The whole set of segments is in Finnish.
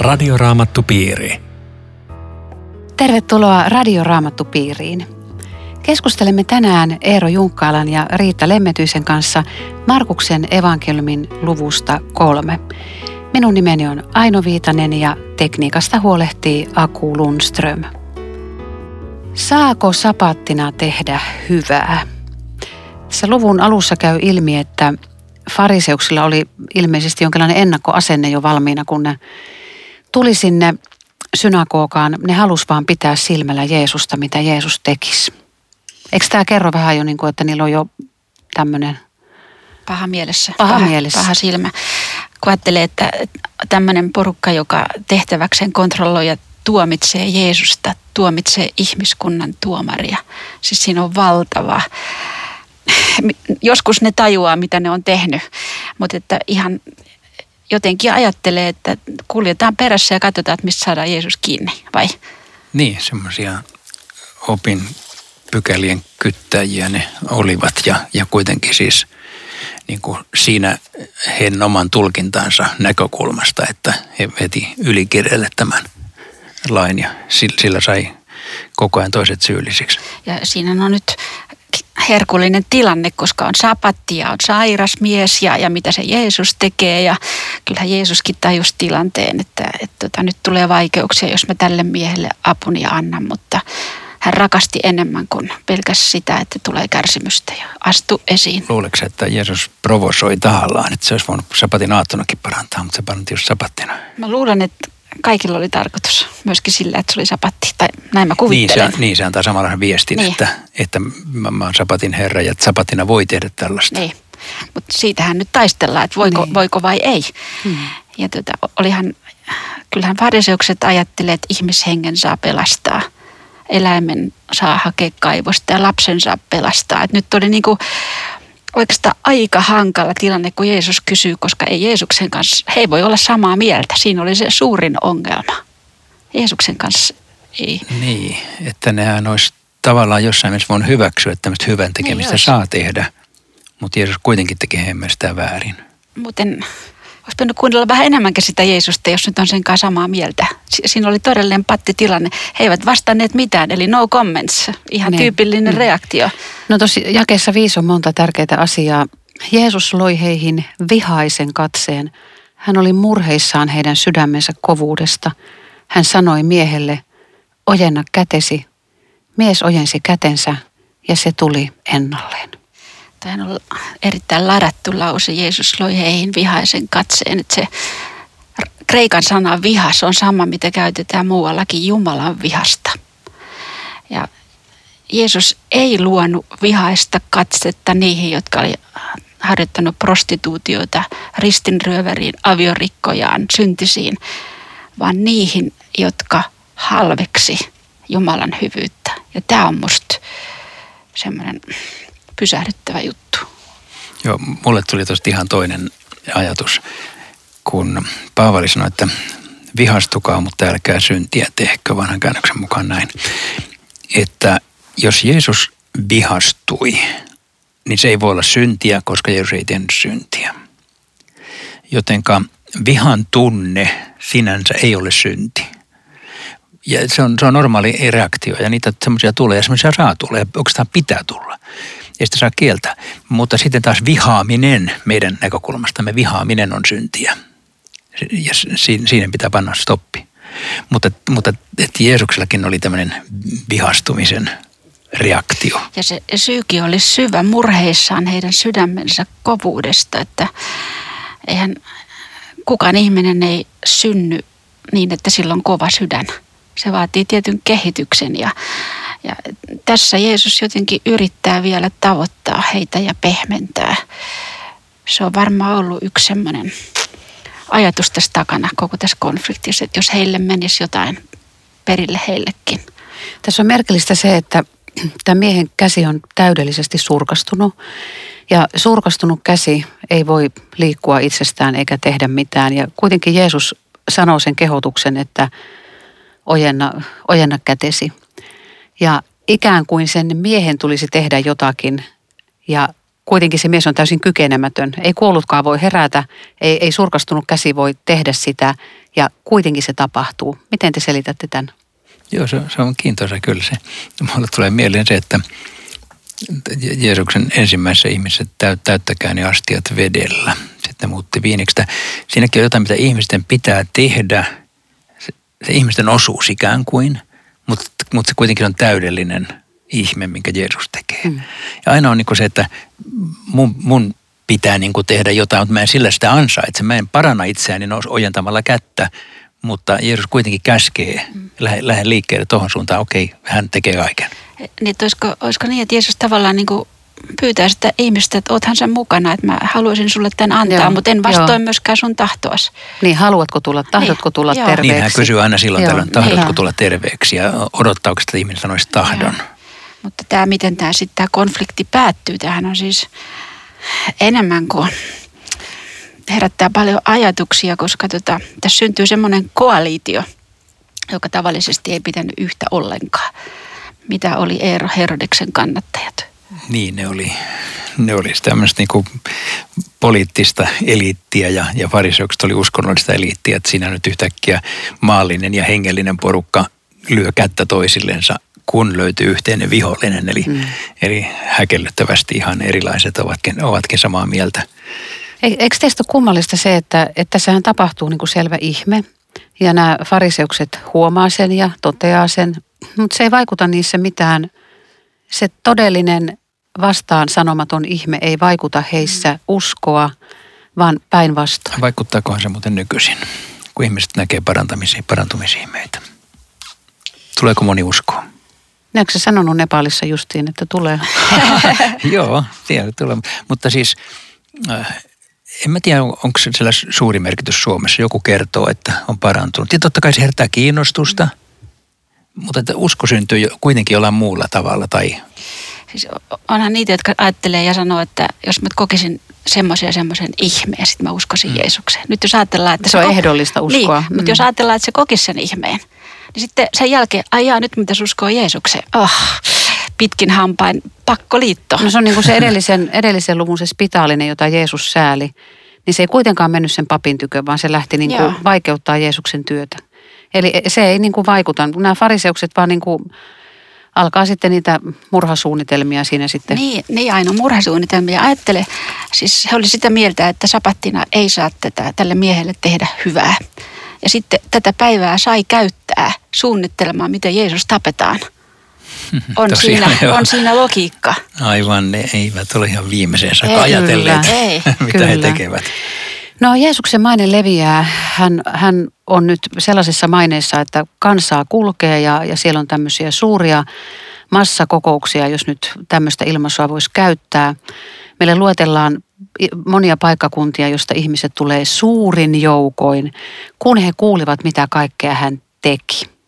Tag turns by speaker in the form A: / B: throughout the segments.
A: Radioraamattupiiri.
B: Tervetuloa Radioraamattupiiriin. Keskustelemme tänään Eero Junkkaalan ja Riitta Lemmetyisen kanssa Markuksen evankeliumin luvusta kolme. Minun nimeni on Aino Viitanen ja tekniikasta huolehtii Aku Lundström. Saako sapattina tehdä hyvää? Tässä luvun alussa käy ilmi, että fariseuksilla oli ilmeisesti jonkinlainen ennakkoasenne jo valmiina, kun ne tuli sinne synagogaan. Ne halusi vaan pitää silmällä Jeesusta, mitä Jeesus tekisi. Eikö tämä kerro vähän jo, niin kuin, että niillä on jo tämmöinen...
C: Paha mielessä.
B: Paha, paha mielessä.
C: Paha silmä. Kun ajattelee, että tämmöinen porukka, joka tehtäväkseen kontrolloi ja tuomitsee Jeesusta, tuomitsee ihmiskunnan tuomaria. Siis siinä on valtava joskus ne tajuaa, mitä ne on tehnyt, mutta että ihan jotenkin ajattelee, että kuljetaan perässä ja katsotaan, että mistä saadaan Jeesus kiinni, vai?
D: Niin, semmoisia opin pykälien kyttäjiä ne olivat ja, ja kuitenkin siis niin kuin siinä heidän oman tulkintansa näkökulmasta, että he veti ylikirjalle tämän lain ja sillä sai koko ajan toiset syyllisiksi.
C: Ja siinä on nyt herkullinen tilanne, koska on sapatti ja on sairas mies ja, ja mitä se Jeesus tekee. Ja kyllähän Jeesuskin tajus tilanteen, että, että, että tota, nyt tulee vaikeuksia, jos mä tälle miehelle apuni annan, mutta hän rakasti enemmän kuin pelkästään sitä, että tulee kärsimystä ja astu esiin.
D: Luuleeko että Jeesus provosoi tahallaan, että se olisi voinut sapatin aattonakin parantaa, mutta se paranti just sapattina?
C: Mä luulen, että kaikilla oli tarkoitus myöskin sillä, että se oli sapatti, tai näin mä kuvittelen.
D: Niin se, niin, se antaa samalla viestin, niin. että, että mä, mä oon sapatin herra ja sapatina voi tehdä tällaista.
C: Niin, mutta siitähän nyt taistellaan, että voiko, niin. voiko vai ei. Hmm. Ja tota, olihan, kyllähän fariseukset ajattelee, että ihmishengen saa pelastaa – eläimen saa hakea kaivosta ja lapsen saa pelastaa. Et nyt oli niin kuin oikeastaan aika hankala tilanne, kun Jeesus kysyy, koska ei Jeesuksen kanssa, he ei voi olla samaa mieltä. Siinä oli se suurin ongelma. Jeesuksen kanssa ei.
D: Niin, että nehän olisi tavallaan jossain mielessä voinut hyväksyä, että tämmöistä hyvän tekemistä niin saa tehdä. Mutta Jeesus kuitenkin teki heidän väärin.
C: Muuten olisi pitänyt kuunnella vähän enemmänkin sitä Jeesusta, jos nyt on sen kanssa samaa mieltä. Siinä oli todellinen pattitilanne. He eivät vastanneet mitään, eli no comments. Ihan niin. tyypillinen mm. reaktio.
B: No tosi jakeessa viisi on monta tärkeää asiaa. Jeesus loi heihin vihaisen katseen. Hän oli murheissaan heidän sydämensä kovuudesta. Hän sanoi miehelle, ojenna kätesi. Mies ojensi kätensä ja se tuli ennalleen.
C: Tämä on erittäin ladattu lause. Jeesus loi heihin vihaisen katseen. Että se kreikan sana vihas on sama, mitä käytetään muuallakin Jumalan vihasta. Ja Jeesus ei luonut vihaista katsetta niihin, jotka oli harjoittanut prostituutioita, ristinryöveriin, aviorikkojaan, syntisiin, vaan niihin, jotka halveksi Jumalan hyvyyttä. Ja tämä on musta semmoinen pysähdyttävä juttu.
D: Joo, mulle tuli tuosta ihan toinen ajatus, kun Paavali sanoi, että vihastukaa, mutta älkää syntiä tehkö vanhan käännöksen mukaan näin. Että jos Jeesus vihastui, niin se ei voi olla syntiä, koska Jeesus ei tehnyt syntiä. Jotenka vihan tunne sinänsä ei ole synti. Ja se on, se on normaali reaktio ja niitä semmoisia tulee ja semmoisia saa tulla ja oikeastaan pitää tulla ei sitä saa kieltää. Mutta sitten taas vihaaminen meidän näkökulmastamme, vihaaminen on syntiä. Ja siinä pitää panna stoppi. Mutta, mutta että Jeesuksellakin oli tämmöinen vihastumisen reaktio.
C: Ja se syyki oli syvä murheissaan heidän sydämensä kovuudesta, että eihän kukaan ihminen ei synny niin, että sillä on kova sydän. Se vaatii tietyn kehityksen ja ja tässä Jeesus jotenkin yrittää vielä tavoittaa heitä ja pehmentää. Se on varmaan ollut yksi semmoinen ajatus tässä takana koko tässä konfliktissa, että jos heille menisi jotain perille heillekin.
B: Tässä on merkillistä se, että tämä miehen käsi on täydellisesti surkastunut. Ja surkastunut käsi ei voi liikkua itsestään eikä tehdä mitään. Ja kuitenkin Jeesus sanoo sen kehotuksen, että ojenna, ojenna kätesi. Ja ikään kuin sen miehen tulisi tehdä jotakin ja kuitenkin se mies on täysin kykenemätön. Ei kuollutkaan voi herätä, ei, ei surkastunut käsi voi tehdä sitä ja kuitenkin se tapahtuu. Miten te selitätte tämän?
D: Joo, se, se on kiintoisa kyllä se. Mulle tulee mieleen se, että Jeesuksen ensimmäisessä ihmisessä täyttäkää ne astiat vedellä. Sitten muutti viiniksi. Siinäkin on jotain, mitä ihmisten pitää tehdä. Se, se ihmisten osuus ikään kuin, mutta, mutta se kuitenkin on täydellinen ihme, minkä Jeesus tekee. Mm. Ja aina on niin se, että mun, mun pitää niin tehdä jotain, mutta mä en sillä sitä ansaitse. Mä en paranna itseäni ojentamalla kättä, mutta Jeesus kuitenkin käskee, mm. lähde, lähde liikkeelle tuohon suuntaan, okei, hän tekee kaiken.
C: Niin, olisiko, olisiko niin, että Jeesus tavallaan niin kuin pyytää sitä ihmistä, että oothan sen mukana, että mä haluaisin sulle tämän antaa, joo, mutta en vastoin joo. myöskään sun tahtoas.
B: Niin, haluatko tulla, tahdotko niin, tulla joo. terveeksi?
D: Niin, hän kysyy aina silloin joo, tällöin, tahdotko niin. tulla terveeksi ja odottaako että ihminen sanoisi tahdon. Joo.
C: Mutta tämä, miten tämä sitten tämä konflikti päättyy, tähän on siis enemmän kuin herättää paljon ajatuksia, koska tota, tässä syntyy semmoinen koaliitio, joka tavallisesti ei pitänyt yhtä ollenkaan, mitä oli Eero Herodeksen kannattajat.
D: Niin, ne oli, ne oli tämmöistä niinku poliittista eliittiä ja, ja fariseukset oli uskonnollista eliittiä, että siinä nyt yhtäkkiä maallinen ja hengellinen porukka lyö kättä toisillensa kun löytyy yhteinen vihollinen. Eli, mm. eli häkellyttävästi ihan erilaiset ovatkin, ovatkin samaa mieltä.
B: Eikö teistä ole kummallista se, että, että tässähän tapahtuu niin kuin selvä ihme ja nämä fariseukset huomaa sen ja toteaa sen, mutta se ei vaikuta niissä mitään. Se todellinen vastaan sanomaton ihme ei vaikuta heissä uskoa, vaan päinvastoin.
D: Vaikuttaakohan se muuten nykyisin, kun ihmiset näkee parantamisia, parantumisihmeitä? Tuleeko moni uskoa?
B: Näetkö sanonut Nepalissa justiin, että tulee?
D: Joo, siellä tulee. Mutta siis äh, en mä tiedä, onko se suuri merkitys Suomessa. Joku kertoo, että on parantunut. Ja totta kai se herättää kiinnostusta, mutta että usko syntyy kuitenkin jollain muulla tavalla. Tai...
C: Siis onhan niitä, jotka ajattelee ja sanoo, että jos mä kokisin semmoisen ja semmoisen ihmeen, sitten mä uskoisin mm. Jeesukseen. Nyt jos ajatellaan, että
B: se, se on ehdollista uskoa.
C: Niin, mm. mutta jos ajatellaan, että se kokisi sen ihmeen, niin sitten sen jälkeen, ajaa nyt mitä uskoo Jeesukseen. Oh, pitkin hampain pakkoliitto.
B: No se on niin kuin se edellisen, edellisen luvun se spitaalinen, jota Jeesus sääli. Niin se ei kuitenkaan mennyt sen papin tykö, vaan se lähti niin kuin vaikeuttaa Jeesuksen työtä. Eli se ei niin kuin vaikuta. Nämä fariseukset vaan niin kuin alkaa sitten niitä murhasuunnitelmia siinä sitten.
C: Niin, niin aina murhasuunnitelmia. Ajattele, siis he oli sitä mieltä, että sapattina ei saa tätä, tälle miehelle tehdä hyvää. Ja sitten tätä päivää sai käyttää suunnittelemaan, miten Jeesus tapetaan. On, Tosiaan, siinä, on siinä logiikka.
D: Aivan, ne eivät ole ihan viimeiseen saakka ajatelleet, ei, mitä kyllä. he tekevät.
B: No Jeesuksen maine leviää. Hän, hän on nyt sellaisessa maineessa, että kansaa kulkee ja, ja siellä on tämmöisiä suuria massakokouksia, jos nyt tämmöistä ilmaisua voisi käyttää. Meille luetellaan monia paikkakuntia, joista ihmiset tulee suurin joukoin, kun he kuulivat, mitä kaikkea hän teki.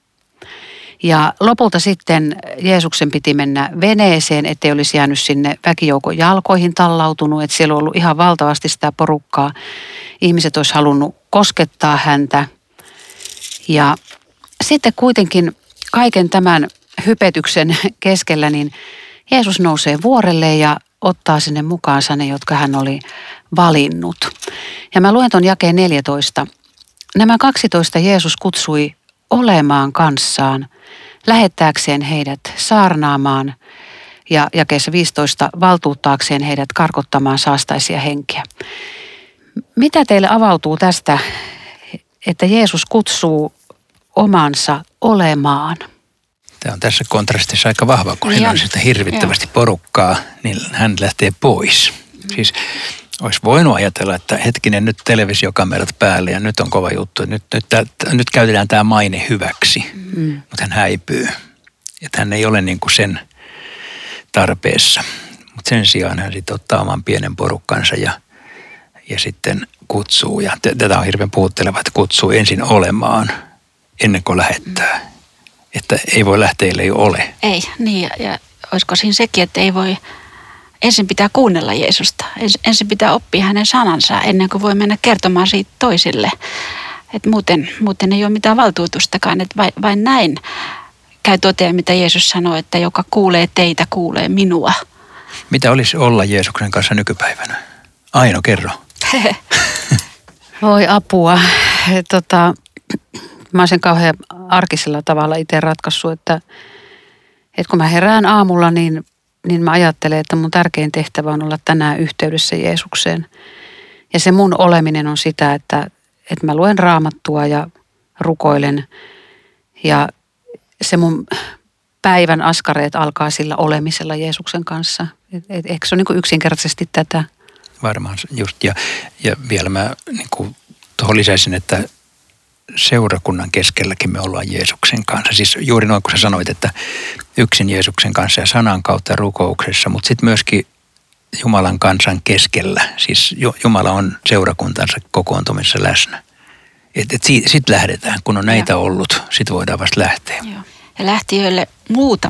B: Ja lopulta sitten Jeesuksen piti mennä veneeseen, ettei olisi jäänyt sinne väkijoukon jalkoihin tallautunut, että siellä on ollut ihan valtavasti sitä porukkaa. Ihmiset olisi halunnut koskettaa häntä. Ja sitten kuitenkin kaiken tämän hypetyksen keskellä, niin Jeesus nousee vuorelle ja ottaa sinne mukaansa ne, jotka hän oli valinnut. Ja mä luen ton jakeen 14. Nämä 12 Jeesus kutsui olemaan kanssaan, lähettääkseen heidät saarnaamaan ja jakeessa 15 valtuuttaakseen heidät karkottamaan saastaisia henkiä. Mitä teille avautuu tästä, että Jeesus kutsuu omansa olemaan?
D: Tämä on tässä kontrastissa aika vahva, kun niin on sitä hirvittävästi porukkaa, niin hän lähtee pois. Siis olisi voinut ajatella, että hetkinen, nyt televisiokamerat päälle ja nyt on kova juttu. Nyt, nyt, nyt, nyt käytetään tämä maine hyväksi, mm. mutta hän häipyy. Että hän ei ole niin kuin sen tarpeessa. Mutta sen sijaan hän sitten ottaa oman pienen porukkansa ja, ja sitten kutsuu. Ja tätä on hirveän puhutteleva, että kutsuu ensin olemaan ennen kuin lähettää. Mm että ei voi lähteä, ellei ole.
C: Ei, niin. Ja, ja olisiko siinä sekin, että ei voi, ensin pitää kuunnella Jeesusta. Ensin pitää oppia hänen sanansa ennen kuin voi mennä kertomaan siitä toisille. Että muuten, muuten ei ole mitään valtuutustakaan, että vain, vain näin käy toteen, mitä Jeesus sanoi, että joka kuulee teitä, kuulee minua.
D: Mitä olisi olla Jeesuksen kanssa nykypäivänä? Aino, kerro.
B: Voi apua. Tota, mä olisin kauhean arkisella tavalla itse ratkaissut, että, että kun mä herään aamulla, niin, niin mä ajattelen, että mun tärkein tehtävä on olla tänään yhteydessä Jeesukseen. Ja se mun oleminen on sitä, että, että mä luen raamattua ja rukoilen. Ja se mun päivän askareet alkaa sillä olemisella Jeesuksen kanssa. Et, et, eikö se ole niin yksinkertaisesti tätä?
D: Varmaan just. Ja, ja vielä mä niin tuohon lisäisin, että seurakunnan keskelläkin me ollaan Jeesuksen kanssa. Siis juuri noin kuin sä sanoit, että yksin Jeesuksen kanssa ja sanan kautta rukouksessa, mutta sitten myöskin Jumalan kansan keskellä. Siis Jumala on seurakuntansa kokoontumissa läsnä. Että et sitten lähdetään, kun on näitä Joo. ollut, sitten voidaan vasta lähteä. Joo.
C: Ja lähtiöille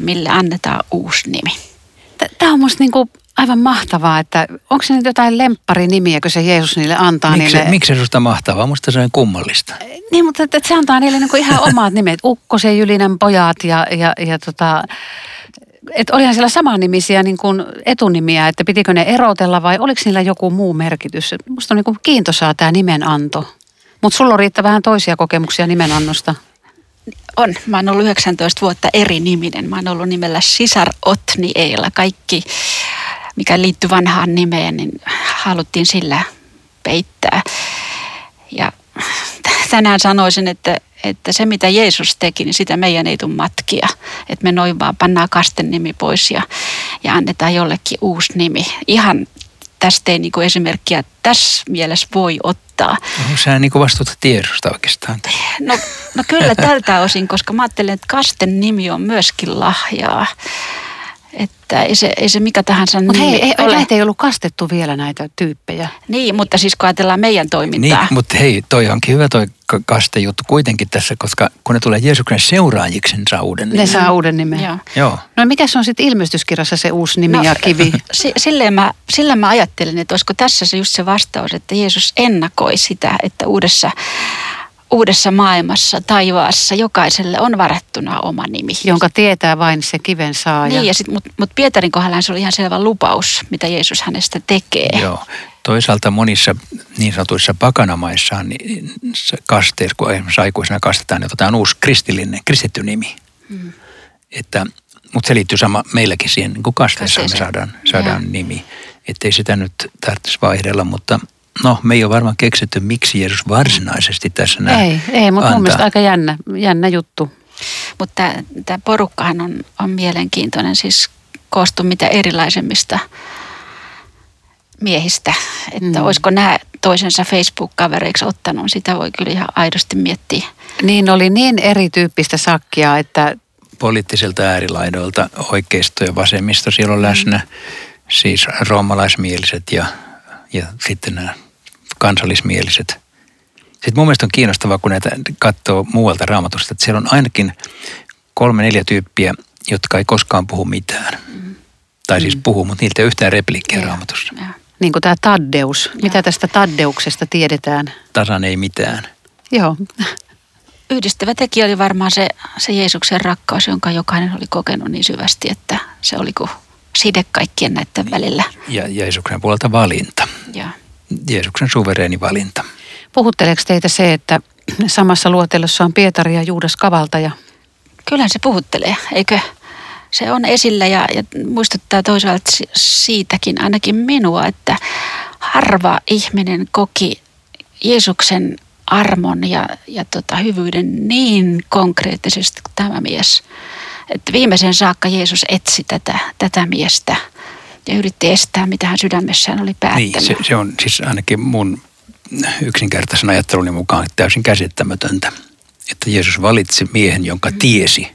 C: mille annetaan uusi nimi.
B: Tämä on musta niinku aivan mahtavaa, että onko se nyt jotain lempparinimiä, kun se Jeesus niille antaa
D: miksi,
B: niille?
D: Miksi se susta mahtavaa? Musta se on kummallista.
B: Niin, mutta että se antaa niille niinku ihan omat nimet. Ukkosen, Jylinen, pojat ja, ja, ja tota, että olihan siellä samannimisiä niin kuin etunimiä, että pitikö ne erotella vai oliko niillä joku muu merkitys. Musta on niin kuin kiintosaa tämä nimenanto. Mutta sulla on riittävän toisia kokemuksia nimenannosta.
C: On. Mä oon ollut 19 vuotta eri niminen. Mä oon ollut nimellä Sisar Otnieela. Kaikki, mikä liittyy vanhaan nimeen, niin haluttiin sillä peittää. Ja tänään sanoisin, että, että se mitä Jeesus teki, niin sitä meidän ei tule matkia. Että me noin vaan pannaan kasten nimi pois ja, ja annetaan jollekin uusi nimi. Ihan tästä ei niin kuin esimerkkiä tässä mielessä voi ottaa.
D: No, sä niin vastuuta tiedosta oikeastaan.
C: No, no kyllä tältä osin, koska mä ajattelen, että kasten nimi on myöskin lahjaa. Että ei se, ei se mikä tahansa
B: Mutta hei, ei, ole. näitä ei ollut kastettu vielä näitä tyyppejä.
C: Niin, mutta siis kun ajatellaan meidän toimintaa.
D: Niin, mutta hei, toi onkin hyvä toi kastejuttu kuitenkin tässä, koska kun ne tulee Jeesuksen seuraajiksi, ne saa uuden nimen.
B: Ne saa uuden nimen.
C: Joo.
D: Joo.
B: No mikä se on sitten ilmestyskirjassa se uusi nimi no, ja kivi?
C: Sille mä, sillä mä ajattelin, että olisiko tässä se just se vastaus, että Jeesus ennakoi sitä, että uudessa uudessa maailmassa, taivaassa, jokaiselle on varattuna oma nimi.
B: Jonka tietää vain se kiven saaja.
C: Niin, ja sit, mutta mut Pietarin kohdalla se oli ihan selvä lupaus, mitä Jeesus hänestä tekee.
D: Joo. Toisaalta monissa niin sanotuissa pakanamaissa niin kasteissa, kun esimerkiksi aikuisena kastetaan, niin otetaan uusi kristillinen, kristitty nimi. Hmm. Että, mutta se liittyy sama meilläkin siihen niin kuin kasteessa me saadaan, saadaan nimi. Että ei sitä nyt tarvitsisi vaihdella, mutta No, me ei ole varmaan keksitty, miksi Jeesus varsinaisesti tässä näin
B: Ei, ei mutta mun mielestä aika jännä, jännä juttu.
C: Mutta tämä porukkahan on, on mielenkiintoinen, siis koostuu mitä erilaisemmista miehistä. Että mm. olisiko nämä toisensa Facebook-kavereiksi ottanut, sitä voi kyllä ihan aidosti miettiä.
B: Niin oli niin erityyppistä sakkia, että...
D: Poliittiselta äärilaidoilta oikeisto ja vasemmisto siellä on läsnä. Mm. Siis roomalaismieliset ja ja sitten nämä kansallismieliset. Sitten mun mielestä on kiinnostavaa, kun näitä katsoo muualta raamatusta, että siellä on ainakin kolme, neljä tyyppiä, jotka ei koskaan puhu mitään. Mm. Tai siis mm. puhuu, mutta niiltä ei yhtään repliikkiä ja, raamatussa. Ja.
B: Niin kuin tämä Taddeus. Ja. Mitä tästä Taddeuksesta tiedetään?
D: Tasan ei mitään.
B: Joo.
C: Yhdistävä tekijä oli varmaan se, se Jeesuksen rakkaus, jonka jokainen oli kokenut niin syvästi, että se oli kuin side kaikkien näiden välillä.
D: Ja Jeesuksen puolelta valinta. Ja. Jeesuksen suvereeni valinta.
B: Puhutteleeko teitä se, että samassa luotelossa on Pietari ja Juudas Kavaltaja?
C: Kyllä se puhuttelee, eikö? Se on esillä ja, ja muistuttaa toisaalta siitäkin ainakin minua, että harva ihminen koki Jeesuksen armon ja, ja tota, hyvyyden niin konkreettisesti kuin tämä mies. Että viimeisen saakka Jeesus etsi tätä, tätä miestä ja yritti estää, mitä hän sydämessään oli päättänyt.
D: Niin, se, se on siis ainakin mun yksinkertaisen ajatteluni mukaan täysin käsittämätöntä, että Jeesus valitsi miehen, jonka mm. tiesi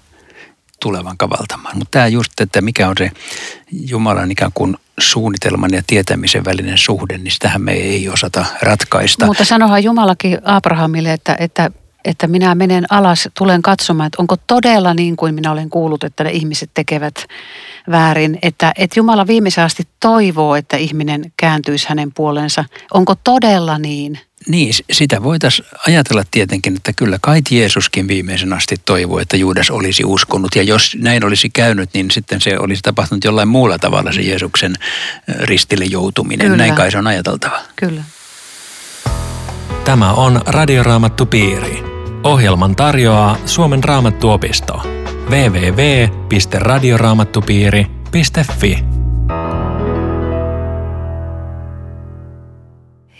D: tulevan kavaltamaan. Mutta tämä just, että mikä on se Jumalan ikään kuin suunnitelman ja tietämisen välinen suhde, niin sitähän me ei osata ratkaista.
B: Mutta sanohan Jumalakin Abrahamille, että, että että minä menen alas, tulen katsomaan, että onko todella niin kuin minä olen kuullut, että ne ihmiset tekevät väärin. Että, että Jumala viimeisen asti toivoo, että ihminen kääntyisi hänen puolensa. Onko todella niin?
D: Niin, sitä voitaisiin ajatella tietenkin, että kyllä kai Jeesuskin viimeisen asti toivoi, että Juudas olisi uskonut. Ja jos näin olisi käynyt, niin sitten se olisi tapahtunut jollain muulla tavalla se Jeesuksen ristille joutuminen. Kyllä. Näin kai se on ajateltava.
B: Kyllä.
A: Tämä on Radioraamattu Piiri. Ohjelman tarjoaa Suomen raamattuopisto. www.radioraamattupiiri.fi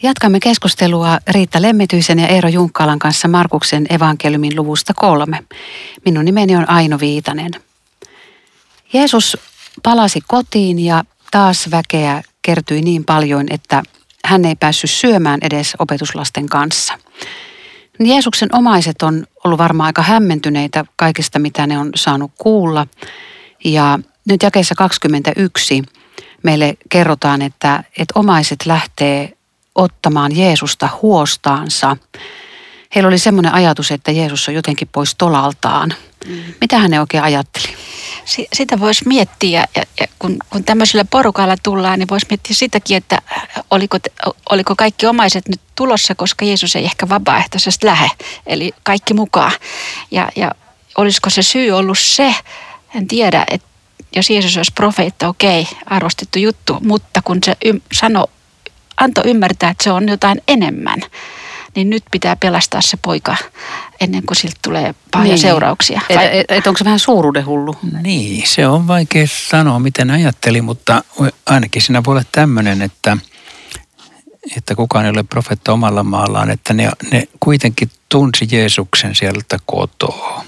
B: Jatkamme keskustelua Riitta Lemmetyisen ja Eero Junkkalan kanssa Markuksen evankeliumin luvusta kolme. Minun nimeni on Aino Viitanen. Jeesus palasi kotiin ja taas väkeä kertyi niin paljon, että hän ei päässyt syömään edes opetuslasten kanssa. Jeesuksen omaiset on ollut varmaan aika hämmentyneitä kaikista, mitä ne on saanut kuulla. Ja nyt jakeessa 21 meille kerrotaan, että, että omaiset lähtee ottamaan Jeesusta huostaansa. Heillä oli semmoinen ajatus, että Jeesus on jotenkin pois tolaltaan. Mm. Mitä hän oikein ajatteli?
C: Sitä voisi miettiä, ja, ja kun, kun tämmöisellä porukalla tullaan, niin voisi miettiä sitäkin, että oliko, oliko kaikki omaiset nyt tulossa, koska Jeesus ei ehkä vapaaehtoisesti lähde, eli kaikki mukaan. Ja, ja olisiko se syy ollut se, en tiedä, että jos Jeesus olisi profeetta, okei, arvostettu juttu, mutta kun se ym, sanoi antoi ymmärtää, että se on jotain enemmän, niin nyt pitää pelastaa se poika ennen kuin siltä tulee pahoja niin. seurauksia.
B: Vai? Et, et, et onko se vähän suuruuden hullu?
D: Niin, se on vaikea sanoa, miten ajatteli, mutta ainakin siinä voi olla tämmöinen, että, että kukaan ei ole profetta omalla maallaan, että ne, ne kuitenkin tunsi Jeesuksen sieltä kotoa.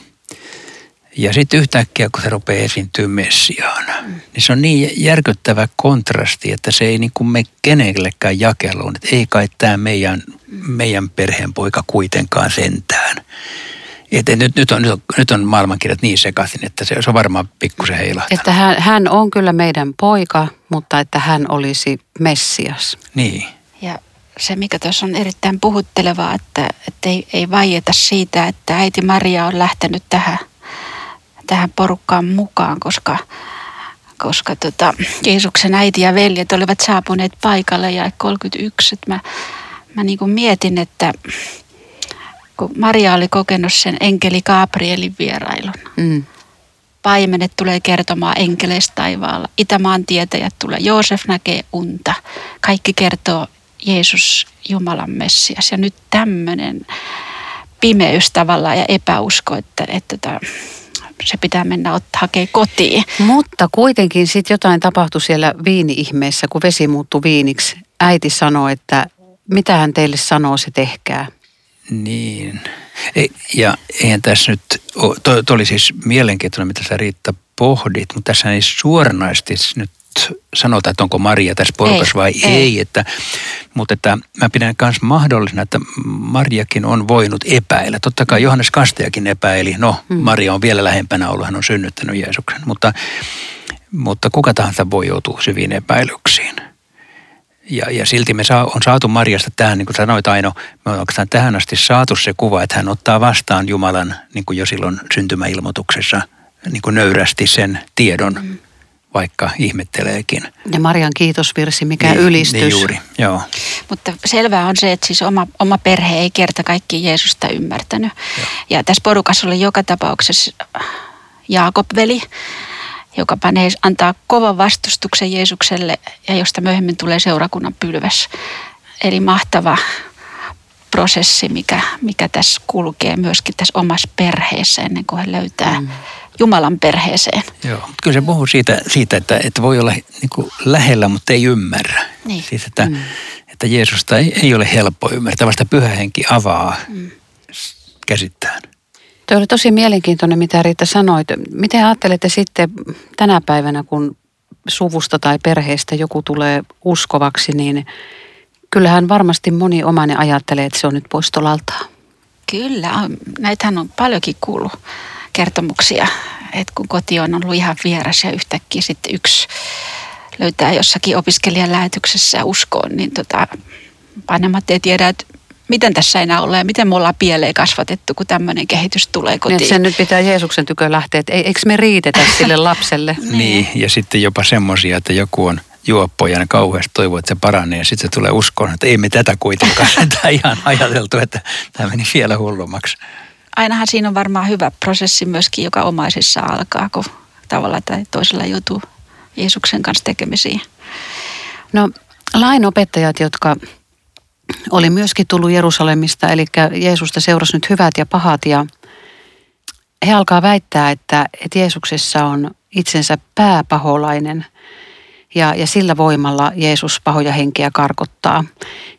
D: Ja sitten yhtäkkiä, kun se rupeaa esiintyä Messiaana, mm. niin se on niin järkyttävä kontrasti, että se ei niin kuin me kenellekään jakeluun. Että ei kai tämä meidän, meidän perheen poika kuitenkaan sentään. Että nyt, nyt, on, nyt, on, nyt on maailmankirjat niin sekaisin, että se, se on varmaan pikkusen heilahtaa.
B: Että hän, hän on kyllä meidän poika, mutta että hän olisi Messias.
D: Niin.
C: Ja se, mikä tuossa on erittäin puhuttelevaa, että, että ei, ei vaieta siitä, että äiti Maria on lähtenyt tähän – tähän porukkaan mukaan, koska, koska tota, Jeesuksen äiti ja veljet olivat saapuneet paikalle ja 31. Että mä, mä niin kuin mietin, että kun Maria oli kokenut sen enkeli Gabrielin vierailun. Mm. Paimenet tulee kertomaan enkeleistä taivaalla. Itämaan tietäjät tulee. Joosef näkee unta. Kaikki kertoo Jeesus Jumalan Messias. Ja nyt tämmöinen pimeys tavallaan ja epäusko, että, että, että se pitää mennä ottaa hakea kotiin.
B: Mutta kuitenkin sitten jotain tapahtui siellä viini-ihmeessä, kun vesi muuttui viiniksi. Äiti sanoi, että mitä hän teille sanoo, se tehkää.
D: Niin. Ei, ja eihän tässä nyt, toi, toi oli siis mielenkiintoinen, mitä sä Riitta pohdit, mutta tässä ei suoranaisesti nyt sanota, että onko Maria tässä porukassa vai ei. ei että, mutta että mä pidän myös mahdollisena, että Mariakin on voinut epäillä. Totta kai Johannes Kasteakin epäili, no hmm. Maria on vielä lähempänä ollut, hän on synnyttänyt Jeesuksen, mutta, mutta kuka tahansa voi joutua syviin epäilyksiin. Ja, ja silti me saa, on saatu Marjasta tähän, niin kuin sanoit Aino, me on oikeastaan tähän asti saatu se kuva, että hän ottaa vastaan Jumalan, niin kuin jo silloin syntymäilmoituksessa, niin kuin nöyrästi sen tiedon. Hmm vaikka ihmetteleekin.
B: Ja Marian kiitosvirsi, mikä niin, ylistys.
D: Niin juuri, joo.
C: Mutta selvää on se, että siis oma, oma perhe ei kerta kaikki Jeesusta ymmärtänyt. Joo. Ja tässä porukassa oli joka tapauksessa Jaakob-veli, joka panee, antaa kovan vastustuksen Jeesukselle ja josta myöhemmin tulee seurakunnan pylväs. Eli mahtava prosessi, mikä, mikä tässä kulkee myöskin tässä omassa perheessä ennen kuin he löytää mm Jumalan perheeseen.
D: Joo, kyllä se puhuu siitä, siitä että, että voi olla niin kuin lähellä, mutta ei ymmärrä. Niin. Siis, että, mm. että Jeesusta ei, ei ole helppo ymmärtää, vasta pyhä henki avaa mm. käsittään.
B: Tuo oli tosi mielenkiintoinen, mitä Riitta sanoit. Miten ajattelette sitten tänä päivänä, kun suvusta tai perheestä joku tulee uskovaksi, niin kyllähän varmasti moni omainen ajattelee, että se on nyt poistolalta.
C: Kyllä, näitähän on paljonkin kuullut kertomuksia, että kun koti on ollut ihan vieras ja yhtäkkiä sitten yksi löytää jossakin opiskelijan lähetyksessä uskoon, niin tota, vanhemmat ei tiedä, että miten tässä enää ole ja miten me ollaan pieleen kasvatettu, kun tämmöinen kehitys tulee kotiin. Niin,
B: sen nyt pitää Jeesuksen tykö lähteä, että eikö me riitetä sille lapselle?
D: niin, ja sitten jopa semmoisia, että joku on juoppoja ja kauheasti toivoo, että se paranee ja sitten se tulee uskoon, että ei me tätä kuitenkaan tämä ihan ajateltu, että tämä meni vielä hullummaksi.
C: Ainahan siinä on varmaan hyvä prosessi myöskin, joka omaisissa alkaa, kun tavalla tai toisella joutuu Jeesuksen kanssa tekemisiin.
B: No lainopettajat, jotka oli myöskin tullut Jerusalemista, eli Jeesusta seurasi nyt hyvät ja pahat ja he alkaa väittää, että, että Jeesuksessa on itsensä pääpaholainen ja, ja sillä voimalla Jeesus pahoja henkiä karkottaa.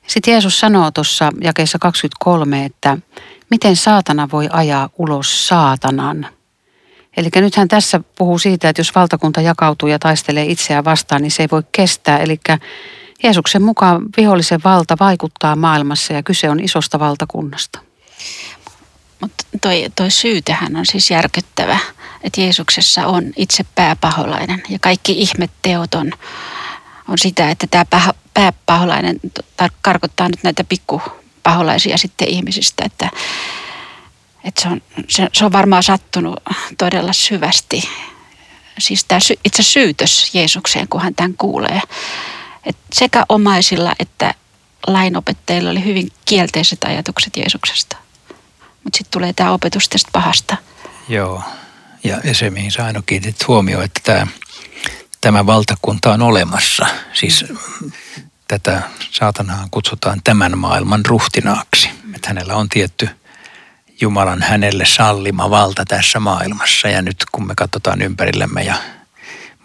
B: Sitten Jeesus sanoo tuossa jakeessa 23, että miten saatana voi ajaa ulos saatanan. Eli nythän tässä puhuu siitä, että jos valtakunta jakautuu ja taistelee itseään vastaan, niin se ei voi kestää. Eli Jeesuksen mukaan vihollisen valta vaikuttaa maailmassa ja kyse on isosta valtakunnasta.
C: Mutta toi, toi syy tähän on siis järkyttävä, että Jeesuksessa on itse pääpaholainen ja kaikki ihmetteot on, on sitä, että tämä pääpaholainen karkottaa nyt näitä pikkupaholaisia sitten ihmisistä, että, että se, on, se, se on varmaan sattunut todella syvästi. Siis tämä itse syytös Jeesukseen, kun hän tämän kuulee. Et sekä omaisilla että lainopettajilla oli hyvin kielteiset ajatukset Jeesuksesta. Mutta sitten tulee tämä opetus tästä pahasta.
D: Joo, ja se mihin sä aina kiinnitit huomioon, että tämä, tämä valtakunta on olemassa. Siis tätä saatanaa kutsutaan tämän maailman ruhtinaaksi. Että hänellä on tietty Jumalan hänelle sallima valta tässä maailmassa. Ja nyt kun me katsotaan ympärillämme ja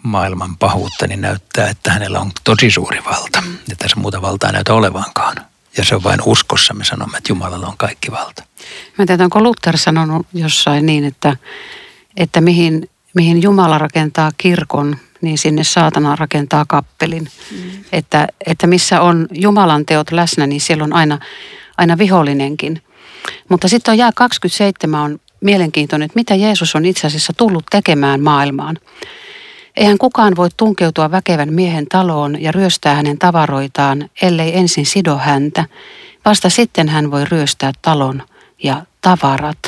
D: maailman pahuutta, niin näyttää, että hänellä on tosi suuri valta. Ja tässä muuta valtaa näytä olevankaan. Ja se on vain uskossa, me sanomme, että Jumalalla on kaikki valta.
B: Mä tiedän, onko Luther sanonut jossain niin, että, että mihin, mihin Jumala rakentaa kirkon, niin sinne saatana rakentaa kappelin. Mm. Että, että missä on Jumalan teot läsnä, niin siellä on aina, aina vihollinenkin. Mutta sitten on jää 27 on mielenkiintoinen, että mitä Jeesus on itse asiassa tullut tekemään maailmaan. Eihän kukaan voi tunkeutua väkevän miehen taloon ja ryöstää hänen tavaroitaan, ellei ensin sido häntä. Vasta sitten hän voi ryöstää talon ja tavarat.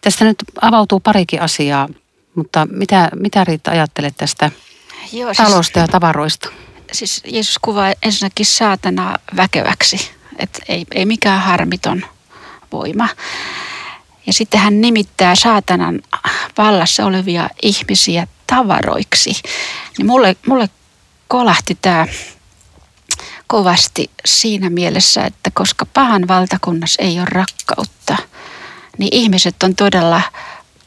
B: Tästä nyt avautuu parikin asiaa, mutta mitä, mitä Riitta ajattelet tästä Joo, siis, talosta ja tavaroista?
C: Siis Jeesus kuvaa ensinnäkin saatana väkeväksi, että ei, ei mikään harmiton voima. Ja sitten hän nimittää saatanan vallassa olevia ihmisiä tavaroiksi. Niin mulle, mulle kolahti tämä kovasti siinä mielessä, että koska pahan valtakunnassa ei ole rakkautta, niin ihmiset on todella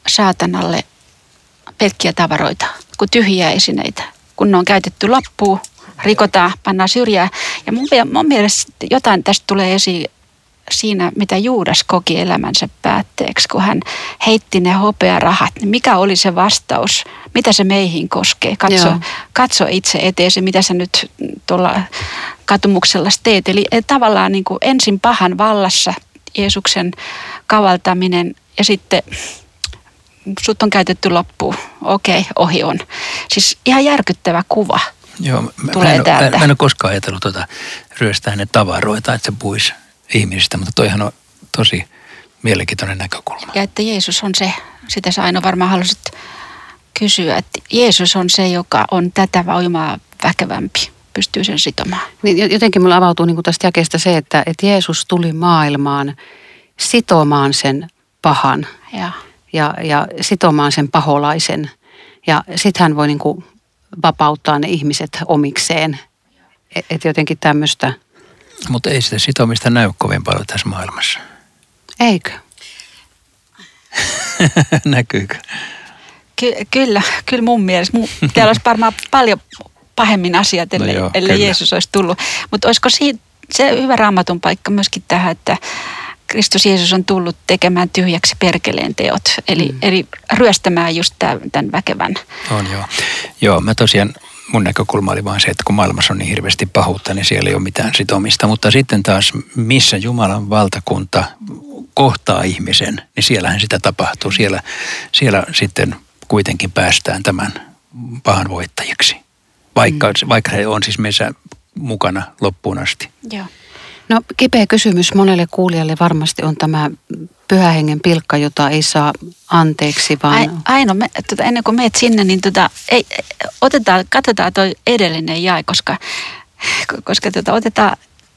C: saatanalle pelkkiä tavaroita, kuin tyhjiä esineitä. Kun ne on käytetty loppuun, rikotaan, pannaan syrjään. Ja mun, mun mielestä jotain tästä tulee esiin siinä, mitä Juudas koki elämänsä päätteeksi, kun hän heitti ne hopearahat, niin mikä oli se vastaus? Mitä se meihin koskee? Katso, katso itse eteesi, mitä sä nyt tuolla katumuksella teet. Eli tavallaan niin kuin ensin pahan vallassa Jeesuksen kavaltaminen ja sitten sut on käytetty loppuun. Okei, okay, ohi on. Siis ihan järkyttävä kuva.
D: Joo, mä, tulee mä, en, täältä. Mä, mä en ole koskaan ajatellut tuota ryöstää hänen tavaroita, että se puisi ihmisistä, mutta toihan on tosi mielenkiintoinen näkökulma.
C: Ja että Jeesus on se, sitä sä aina varmaan halusit kysyä, että Jeesus on se, joka on tätä voimaa väkevämpi, pystyy sen sitomaan.
B: Niin, jotenkin mulla avautuu niin tästä jakeesta se, että, että Jeesus tuli maailmaan sitomaan sen pahan ja, ja, ja sitomaan sen paholaisen. Ja sitten hän voi niin kuin vapauttaa ne ihmiset omikseen. Että jotenkin tämmöistä –
D: mutta ei sitä sitomista näy kovin paljon tässä maailmassa.
B: Eikö?
D: Näkyykö?
C: Ky- kyllä, kyllä mun mielestä. Täällä olisi varmaan paljon pahemmin asiat, ellei, no joo, ellei Jeesus olisi tullut. Mutta olisiko siitä, se hyvä raamatun paikka myöskin tähän, että Kristus Jeesus on tullut tekemään tyhjäksi perkeleen teot, eli, mm. eli ryöstämään just tämän väkevän.
D: On joo. Joo, mä tosiaan mun näkökulma oli vain se, että kun maailmassa on niin hirveästi pahuutta, niin siellä ei ole mitään sitomista. Mutta sitten taas, missä Jumalan valtakunta kohtaa ihmisen, niin siellähän sitä tapahtuu. Siellä, siellä sitten kuitenkin päästään tämän pahan voittajiksi, vaikka, mm. vaikka he on siis meissä mukana loppuun asti.
C: Joo.
B: No kipeä kysymys monelle kuulijalle varmasti on tämä pyhähengen pilkka, jota ei saa anteeksi, vaan... Ai,
C: Aino, me, tuota, ennen kuin meet sinne, niin tuota, ei, otetaan, katsotaan tuo edellinen jae, koska, koska tuota, otetaan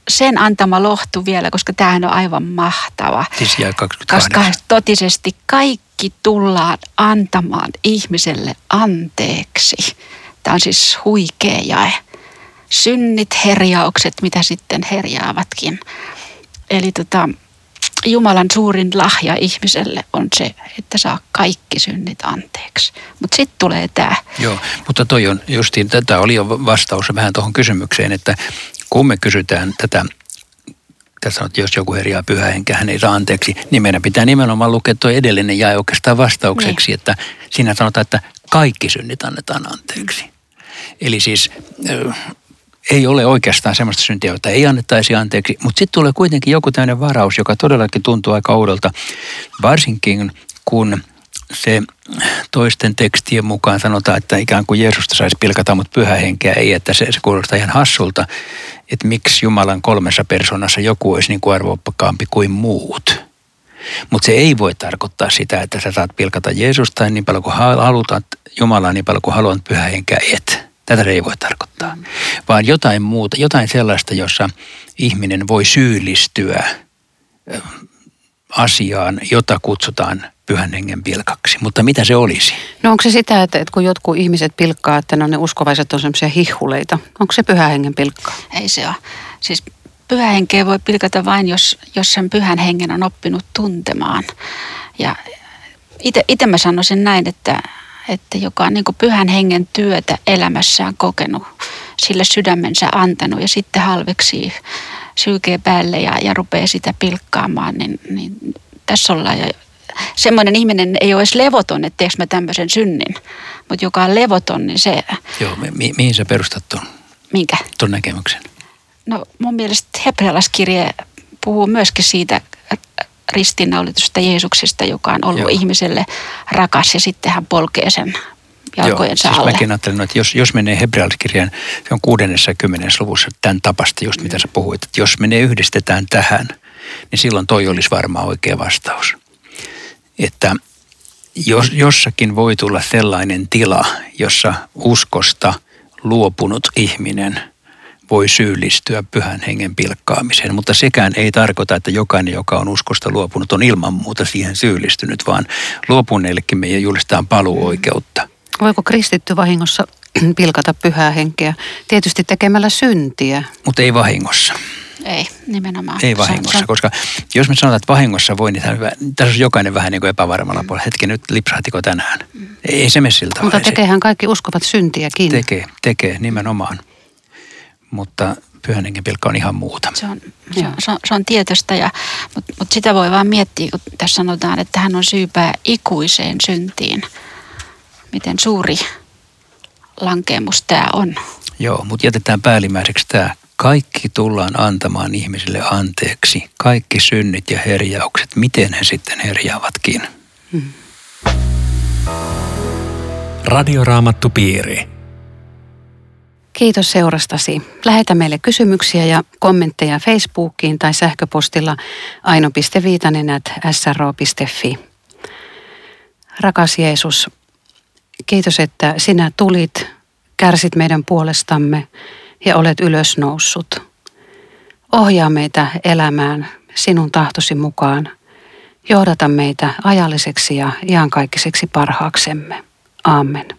C: sen antama lohtu vielä, koska tämähän on aivan mahtava.
D: Siis jäi 28. Koska
C: totisesti kaikki tullaan antamaan ihmiselle anteeksi. Tämä on siis huikea jae. Synnit, herjaukset, mitä sitten herjaavatkin. Eli tota, Jumalan suurin lahja ihmiselle on se, että saa kaikki synnit anteeksi. Mutta sitten tulee tämä.
D: Joo, mutta toi on justiin, tätä oli jo vastaus vähän tuohon kysymykseen, että kun me kysytään tätä tässä on, jos joku herjaa pyhä henkä, hän ei saa anteeksi, niin meidän pitää nimenomaan lukea tuo edellinen ja oikeastaan vastaukseksi, niin. että siinä sanotaan, että kaikki synnit annetaan anteeksi. Eli siis ei ole oikeastaan semmoista syntiä, jota ei annettaisi anteeksi, mutta sitten tulee kuitenkin joku tämmöinen varaus, joka todellakin tuntuu aika oudolta, varsinkin kun se toisten tekstien mukaan sanotaan, että ikään kuin Jeesusta saisi pilkata, mutta pyhä henkeä ei, että se, se kuulostaa ihan hassulta, että miksi Jumalan kolmessa persoonassa joku olisi niin kuin arvokkaampi kuin muut. Mutta se ei voi tarkoittaa sitä, että sä saat pilkata Jeesusta niin paljon kuin halutaan, Jumalaa niin paljon kuin haluat pyhä henkeä et. Tätä ei voi tarkoittaa. Vaan jotain muuta, jotain sellaista, jossa ihminen voi syyllistyä asiaan, jota kutsutaan pyhän hengen pilkaksi. Mutta mitä se olisi?
B: No onko se sitä, että, että kun jotkut ihmiset pilkkaa, että no ne uskovaiset on semmoisia hihuleita. Onko se pyhän hengen pilkka?
C: Ei se ole. Siis pyhä henkeä voi pilkata vain, jos, jos sen pyhän hengen on oppinut tuntemaan. Ja itse mä sanoisin näin, että, että joka on niin pyhän hengen työtä elämässään kokenut, sille sydämensä antanut ja sitten halveksii sylkee päälle ja, ja rupeaa sitä pilkkaamaan, niin, niin tässä ollaan jo semmoinen ihminen ei ole edes levoton, että teekö mä tämmöisen synnin. Mutta joka on levoton, niin se...
D: Joo, mi- mihin sä perustat tuon?
C: Minkä?
D: Tuon näkemyksen.
C: No mun mielestä hebrealaiskirje puhuu myöskin siitä ristiinnaulitusta Jeesuksesta, joka on ollut Joo. ihmiselle rakas ja sitten hän polkee sen jalkojensa Joo, siis alle.
D: mäkin ajattelen, että jos, jos menee hebrealaiskirjaan, se on kuudennessa ja kymmenessä luvussa tämän tapasta just mitä sä puhuit, että jos me ne yhdistetään tähän, niin silloin toi olisi varmaan oikea vastaus. Että jos, jossakin voi tulla sellainen tila, jossa uskosta luopunut ihminen voi syyllistyä pyhän hengen pilkkaamiseen, mutta sekään ei tarkoita, että jokainen, joka on uskosta luopunut, on ilman muuta siihen syyllistynyt, vaan luopuneillekin meidän julistetaan paluoikeutta.
B: Voiko kristitty vahingossa pilkata pyhää henkeä? Tietysti tekemällä syntiä.
D: Mutta ei vahingossa.
C: Ei, nimenomaan.
D: Ei vahingossa, koska jos me sanotaan, että vahingossa voi, niin tässä on jokainen vähän niin kuin epävarmalla puolella. Hetki, nyt lipsahtiko tänään? Mm. Ei se mene siltä.
B: Mutta tekeehän kaikki uskovat syntiäkin.
D: Tekee, tekee nimenomaan. Mutta pyhän hengen pilkka on ihan muuta.
C: Se on, se on, se on, se on tietoista, ja, mutta, mutta sitä voi vaan miettiä, kun tässä sanotaan, että hän on syypää ikuiseen syntiin. Miten suuri lankeemus tämä on.
D: Joo, mutta jätetään päällimmäiseksi tämä kaikki tullaan antamaan ihmisille anteeksi. Kaikki synnit ja herjaukset, miten he sitten herjaavatkin. Hmm.
A: Radioraamattu piiri.
B: Kiitos seurastasi. Lähetä meille kysymyksiä ja kommentteja Facebookiin tai sähköpostilla aino.viitanen sro.fi. Rakas Jeesus, kiitos, että sinä tulit, kärsit meidän puolestamme – ja olet ylösnoussut. Ohjaa meitä elämään sinun tahtosi mukaan. Johdata meitä ajalliseksi ja iankaikkiseksi parhaaksemme. Amen.